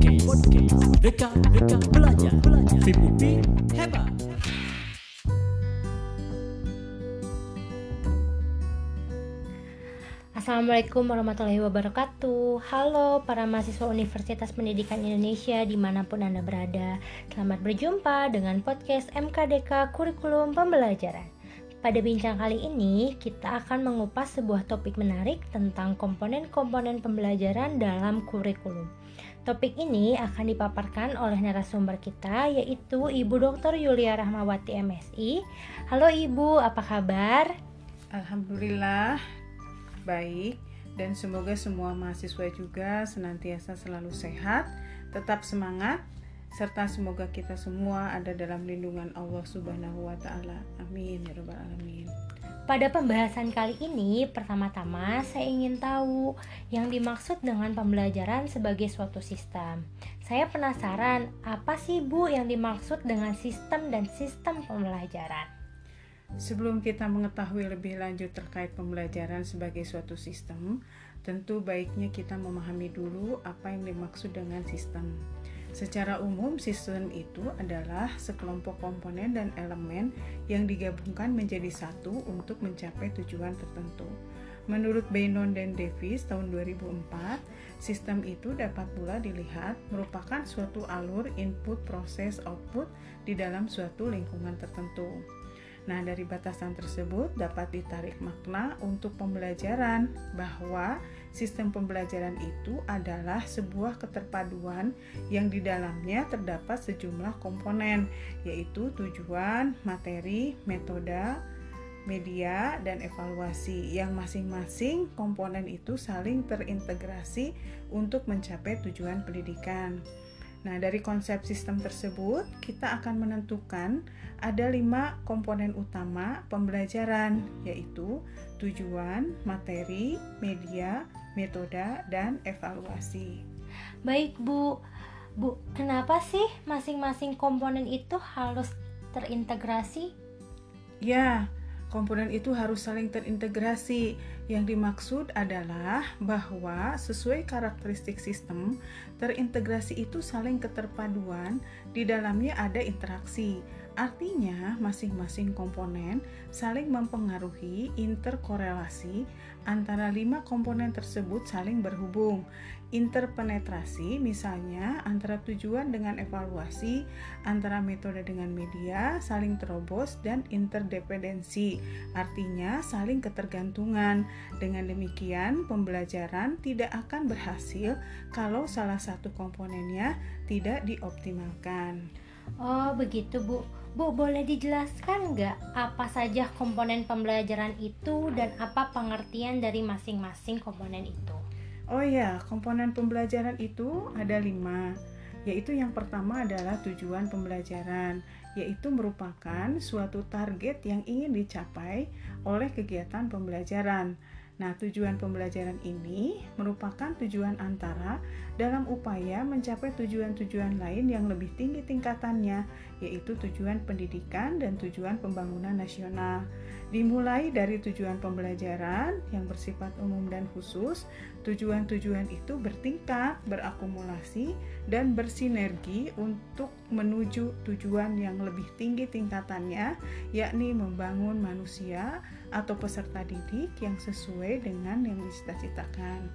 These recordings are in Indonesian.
Podcast, podcast. Belajar, belajar. Hebat. Assalamualaikum warahmatullahi wabarakatuh Halo para mahasiswa Universitas Pendidikan Indonesia di mana pun Anda berada Selamat berjumpa dengan podcast MKDK Kurikulum Pembelajaran Pada bincang kali ini kita akan mengupas sebuah topik menarik tentang komponen-komponen pembelajaran dalam kurikulum Topik ini akan dipaparkan oleh narasumber kita yaitu Ibu Dr. Yulia Rahmawati MSI Halo Ibu, apa kabar? Alhamdulillah baik dan semoga semua mahasiswa juga senantiasa selalu sehat, tetap semangat serta semoga kita semua ada dalam lindungan Allah Subhanahu wa taala. Amin ya rabbal alamin. Pada pembahasan kali ini, pertama-tama saya ingin tahu yang dimaksud dengan pembelajaran sebagai suatu sistem. Saya penasaran, apa sih Bu yang dimaksud dengan sistem dan sistem pembelajaran? Sebelum kita mengetahui lebih lanjut terkait pembelajaran sebagai suatu sistem, tentu baiknya kita memahami dulu apa yang dimaksud dengan sistem. Secara umum, sistem itu adalah sekelompok komponen dan elemen yang digabungkan menjadi satu untuk mencapai tujuan tertentu. Menurut Bainon dan Davis tahun 2004, sistem itu dapat pula dilihat merupakan suatu alur input proses output di dalam suatu lingkungan tertentu. Nah, dari batasan tersebut dapat ditarik makna untuk pembelajaran bahwa sistem pembelajaran itu adalah sebuah keterpaduan yang di dalamnya terdapat sejumlah komponen, yaitu tujuan, materi, metode, media, dan evaluasi yang masing-masing komponen itu saling terintegrasi untuk mencapai tujuan pendidikan. Nah, dari konsep sistem tersebut, kita akan menentukan ada lima komponen utama pembelajaran, yaitu tujuan, materi, media, metode, dan evaluasi. Baik, Bu. Bu, kenapa sih masing-masing komponen itu harus terintegrasi? Ya, komponen itu harus saling terintegrasi yang dimaksud adalah bahwa sesuai karakteristik sistem, terintegrasi itu saling keterpaduan, di dalamnya ada interaksi. Artinya, masing-masing komponen saling mempengaruhi interkorelasi antara lima komponen tersebut saling berhubung. Interpenetrasi misalnya antara tujuan dengan evaluasi, antara metode dengan media, saling terobos dan interdependensi. Artinya saling ketergantungan. Dengan demikian, pembelajaran tidak akan berhasil kalau salah satu komponennya tidak dioptimalkan. Oh, begitu, Bu. Bu, boleh dijelaskan nggak apa saja komponen pembelajaran itu dan apa pengertian dari masing-masing komponen itu? Oh ya, komponen pembelajaran itu ada lima, yaitu yang pertama adalah tujuan pembelajaran, yaitu merupakan suatu target yang ingin dicapai oleh kegiatan pembelajaran. Nah, tujuan pembelajaran ini merupakan tujuan antara dalam upaya mencapai tujuan-tujuan lain yang lebih tinggi tingkatannya, yaitu tujuan pendidikan dan tujuan pembangunan nasional. Dimulai dari tujuan pembelajaran yang bersifat umum dan khusus, tujuan-tujuan itu bertingkat, berakumulasi, dan bersinergi untuk menuju tujuan yang lebih tinggi tingkatannya, yakni membangun manusia atau peserta didik yang sesuai dengan yang dicita-citakan.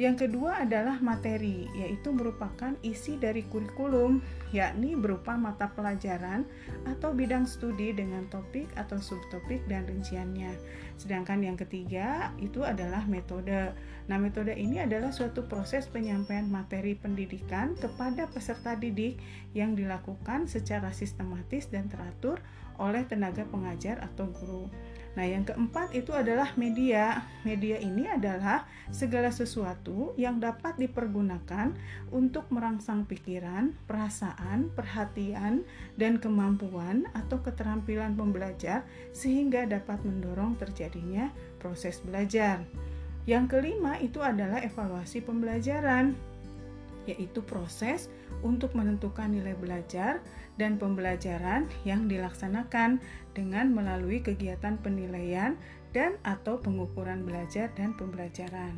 Yang kedua adalah materi, yaitu merupakan isi dari kurikulum, yakni berupa mata pelajaran atau bidang studi dengan topik atau subtopik dan rinciannya. Sedangkan yang ketiga itu adalah metode. Nah, metode ini adalah suatu proses penyampaian materi pendidikan kepada peserta didik yang dilakukan secara sistematis dan teratur oleh tenaga pengajar atau guru. Nah, yang keempat itu adalah media. Media ini adalah segala sesuatu yang dapat dipergunakan untuk merangsang pikiran, perasaan, perhatian, dan kemampuan atau keterampilan pembelajar sehingga dapat mendorong terjadinya proses belajar. Yang kelima itu adalah evaluasi pembelajaran, yaitu proses untuk menentukan nilai belajar dan pembelajaran yang dilaksanakan dengan melalui kegiatan penilaian dan atau pengukuran belajar dan pembelajaran.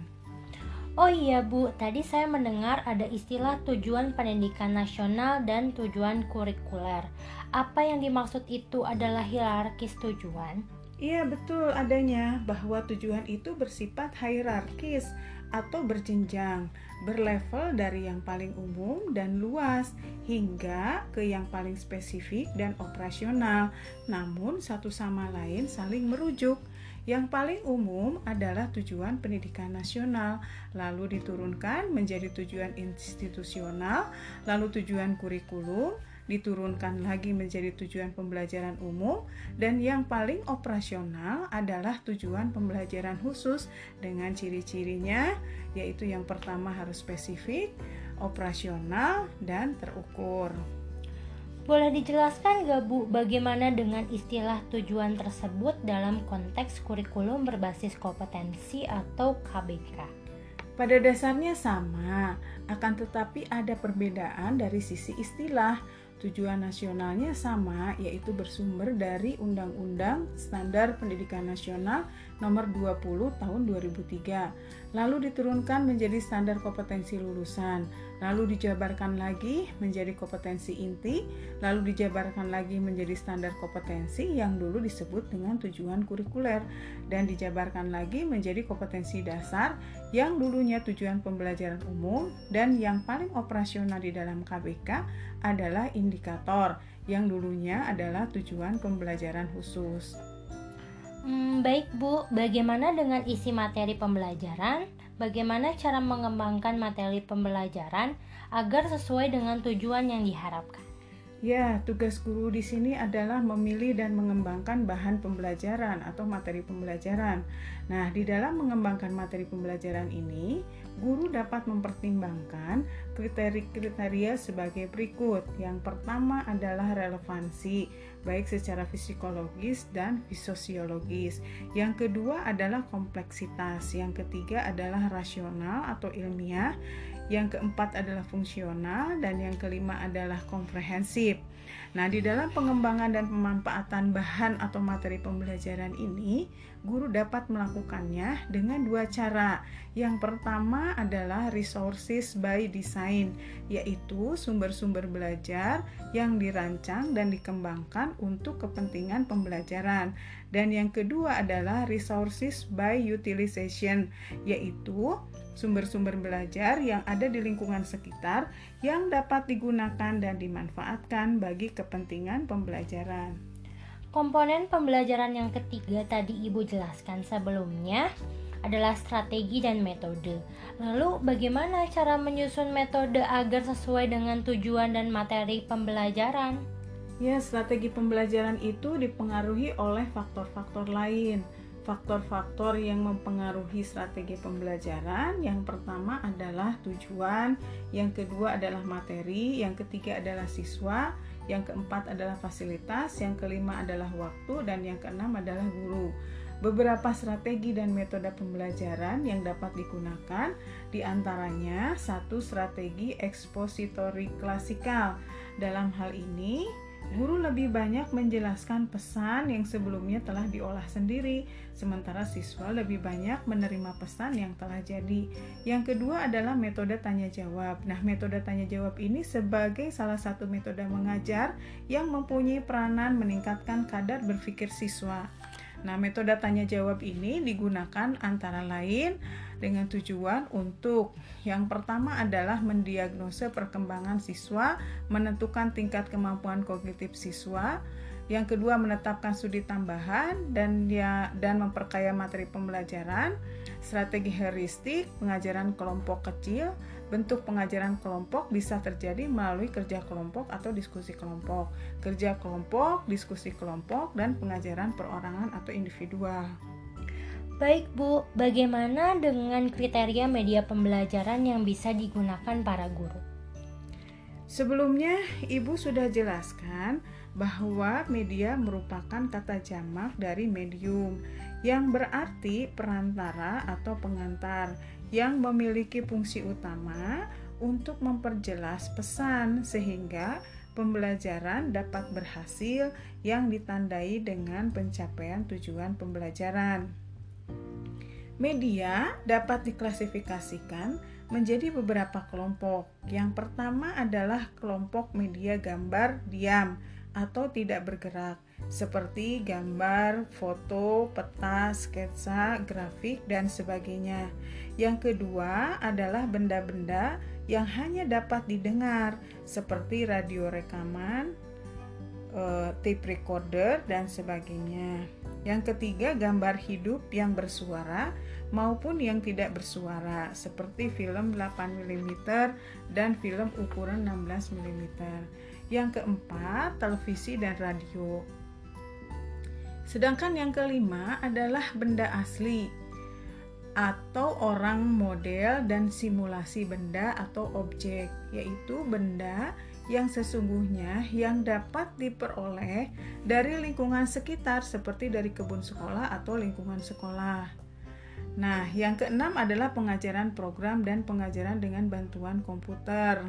Oh iya Bu, tadi saya mendengar ada istilah tujuan pendidikan nasional dan tujuan kurikuler. Apa yang dimaksud itu adalah hierarkis tujuan? Iya betul adanya bahwa tujuan itu bersifat hierarkis atau berjenjang, berlevel dari yang paling umum dan luas hingga ke yang paling spesifik dan operasional. Namun satu sama lain saling merujuk. Yang paling umum adalah tujuan pendidikan nasional, lalu diturunkan menjadi tujuan institusional, lalu tujuan kurikulum, diturunkan lagi menjadi tujuan pembelajaran umum, dan yang paling operasional adalah tujuan pembelajaran khusus dengan ciri-cirinya, yaitu yang pertama harus spesifik, operasional, dan terukur. Boleh dijelaskan gak Bu bagaimana dengan istilah tujuan tersebut dalam konteks kurikulum berbasis kompetensi atau KBK? Pada dasarnya sama, akan tetapi ada perbedaan dari sisi istilah. Tujuan nasionalnya sama, yaitu bersumber dari Undang-Undang Standar Pendidikan Nasional Nomor 20 Tahun 2003. Lalu diturunkan menjadi standar kompetensi lulusan, lalu dijabarkan lagi menjadi kompetensi inti, lalu dijabarkan lagi menjadi standar kompetensi yang dulu disebut dengan tujuan kurikuler dan dijabarkan lagi menjadi kompetensi dasar yang dulunya tujuan pembelajaran umum dan yang paling operasional di dalam KBK adalah indikator yang dulunya adalah tujuan pembelajaran khusus. Baik Bu, bagaimana dengan isi materi pembelajaran? Bagaimana cara mengembangkan materi pembelajaran agar sesuai dengan tujuan yang diharapkan? Ya, tugas guru di sini adalah memilih dan mengembangkan bahan pembelajaran atau materi pembelajaran. Nah, di dalam mengembangkan materi pembelajaran ini, guru dapat mempertimbangkan kriteria-kriteria sebagai berikut. Yang pertama adalah relevansi, baik secara psikologis dan sosiologis. Yang kedua adalah kompleksitas. Yang ketiga adalah rasional atau ilmiah yang keempat adalah fungsional, dan yang kelima adalah komprehensif. Nah, di dalam pengembangan dan pemanfaatan bahan atau materi pembelajaran ini, guru dapat melakukannya dengan dua cara. Yang pertama adalah resources by design, yaitu sumber-sumber belajar yang dirancang dan dikembangkan untuk kepentingan pembelajaran. Dan yang kedua adalah resources by utilization, yaitu sumber-sumber belajar yang ada di lingkungan sekitar yang dapat digunakan dan dimanfaatkan bagi kepentingan pembelajaran. Komponen pembelajaran yang ketiga tadi Ibu jelaskan sebelumnya adalah strategi dan metode. Lalu, bagaimana cara menyusun metode agar sesuai dengan tujuan dan materi pembelajaran? Ya, strategi pembelajaran itu dipengaruhi oleh faktor-faktor lain faktor-faktor yang mempengaruhi strategi pembelajaran. Yang pertama adalah tujuan, yang kedua adalah materi, yang ketiga adalah siswa, yang keempat adalah fasilitas, yang kelima adalah waktu, dan yang keenam adalah guru. Beberapa strategi dan metode pembelajaran yang dapat digunakan di antaranya satu strategi ekspositori klasikal. Dalam hal ini, Guru lebih banyak menjelaskan pesan yang sebelumnya telah diolah sendiri, sementara siswa lebih banyak menerima pesan yang telah jadi. Yang kedua adalah metode tanya jawab. Nah, metode tanya jawab ini sebagai salah satu metode mengajar yang mempunyai peranan meningkatkan kadar berpikir siswa. Nah, metode tanya jawab ini digunakan antara lain dengan tujuan untuk yang pertama adalah mendiagnosa perkembangan siswa, menentukan tingkat kemampuan kognitif siswa, yang kedua menetapkan studi tambahan dan ya dan memperkaya materi pembelajaran, strategi heuristik, pengajaran kelompok kecil, Bentuk pengajaran kelompok bisa terjadi melalui kerja kelompok atau diskusi kelompok, kerja kelompok, diskusi kelompok, dan pengajaran perorangan atau individual. Baik Bu, bagaimana dengan kriteria media pembelajaran yang bisa digunakan para guru? Sebelumnya, Ibu sudah jelaskan bahwa media merupakan kata jamak dari medium yang berarti perantara atau pengantar yang memiliki fungsi utama untuk memperjelas pesan sehingga pembelajaran dapat berhasil yang ditandai dengan pencapaian tujuan pembelajaran. Media dapat diklasifikasikan menjadi beberapa kelompok. Yang pertama adalah kelompok media gambar diam atau tidak bergerak, seperti gambar, foto, peta, sketsa, grafik, dan sebagainya. Yang kedua adalah benda-benda yang hanya dapat didengar, seperti radio rekaman, uh, tape recorder, dan sebagainya. Yang ketiga, gambar hidup yang bersuara maupun yang tidak bersuara, seperti film 8 mm dan film ukuran 16 mm. Yang keempat, televisi dan radio. Sedangkan yang kelima adalah benda asli atau orang model dan simulasi benda atau objek, yaitu benda sesungguhnya yang dapat diperoleh dari lingkungan sekitar seperti dari kebun sekolah atau lingkungan sekolah. Nah, yang keenam adalah pengajaran program dan pengajaran dengan bantuan komputer.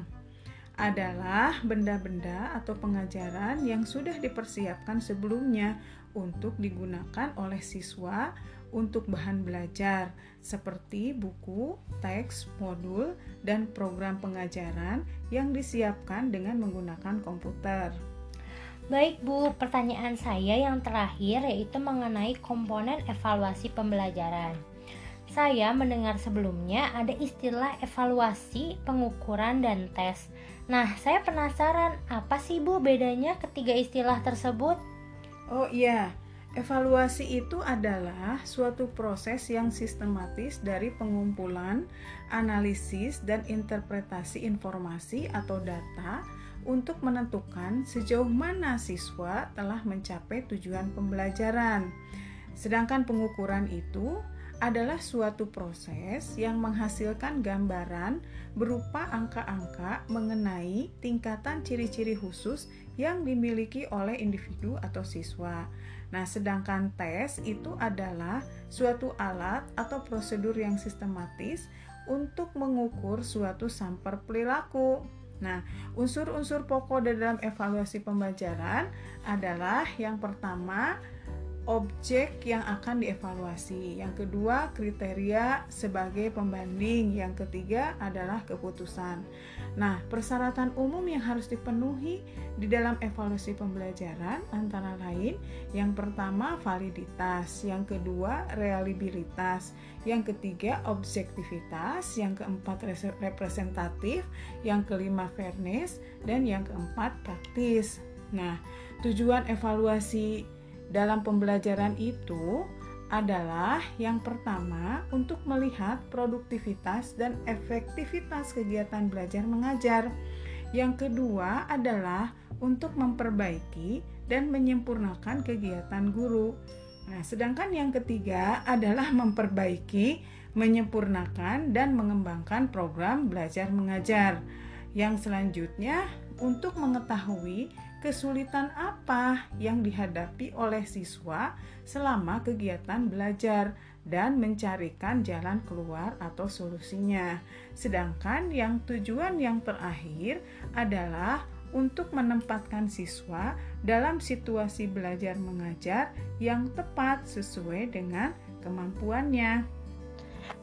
Adalah benda-benda atau pengajaran yang sudah dipersiapkan sebelumnya untuk digunakan oleh siswa untuk bahan belajar seperti buku, teks, modul, dan program pengajaran yang disiapkan dengan menggunakan komputer. Baik Bu, pertanyaan saya yang terakhir yaitu mengenai komponen evaluasi pembelajaran. Saya mendengar sebelumnya ada istilah evaluasi, pengukuran, dan tes. Nah, saya penasaran apa sih Bu bedanya ketiga istilah tersebut? Oh iya, Evaluasi itu adalah suatu proses yang sistematis dari pengumpulan, analisis, dan interpretasi informasi atau data untuk menentukan sejauh mana siswa telah mencapai tujuan pembelajaran. Sedangkan pengukuran itu adalah suatu proses yang menghasilkan gambaran berupa angka-angka mengenai tingkatan ciri-ciri khusus yang dimiliki oleh individu atau siswa. Nah, sedangkan tes itu adalah suatu alat atau prosedur yang sistematis untuk mengukur suatu sampel perilaku. Nah, unsur-unsur pokok dalam evaluasi pembelajaran adalah yang pertama objek yang akan dievaluasi. Yang kedua, kriteria sebagai pembanding. Yang ketiga adalah keputusan. Nah, persyaratan umum yang harus dipenuhi di dalam evaluasi pembelajaran antara lain yang pertama validitas, yang kedua reliabilitas, yang ketiga objektivitas, yang keempat representatif, yang kelima fairness, dan yang keempat praktis. Nah, tujuan evaluasi dalam pembelajaran itu adalah yang pertama untuk melihat produktivitas dan efektivitas kegiatan belajar mengajar. Yang kedua adalah untuk memperbaiki dan menyempurnakan kegiatan guru. Nah, sedangkan yang ketiga adalah memperbaiki, menyempurnakan dan mengembangkan program belajar mengajar. Yang selanjutnya untuk mengetahui kesulitan apa yang dihadapi oleh siswa selama kegiatan belajar dan mencarikan jalan keluar atau solusinya. Sedangkan yang tujuan yang terakhir adalah untuk menempatkan siswa dalam situasi belajar mengajar yang tepat sesuai dengan kemampuannya.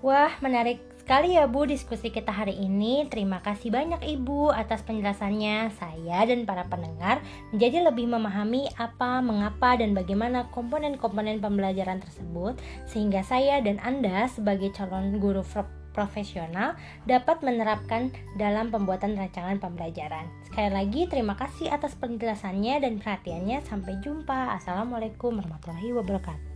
Wah, menarik sekali ya Bu diskusi kita hari ini. Terima kasih banyak Ibu atas penjelasannya. Saya dan para pendengar menjadi lebih memahami apa, mengapa, dan bagaimana komponen-komponen pembelajaran tersebut sehingga saya dan Anda sebagai calon guru profesional dapat menerapkan dalam pembuatan rancangan pembelajaran. Sekali lagi terima kasih atas penjelasannya dan perhatiannya. Sampai jumpa. Assalamualaikum warahmatullahi wabarakatuh.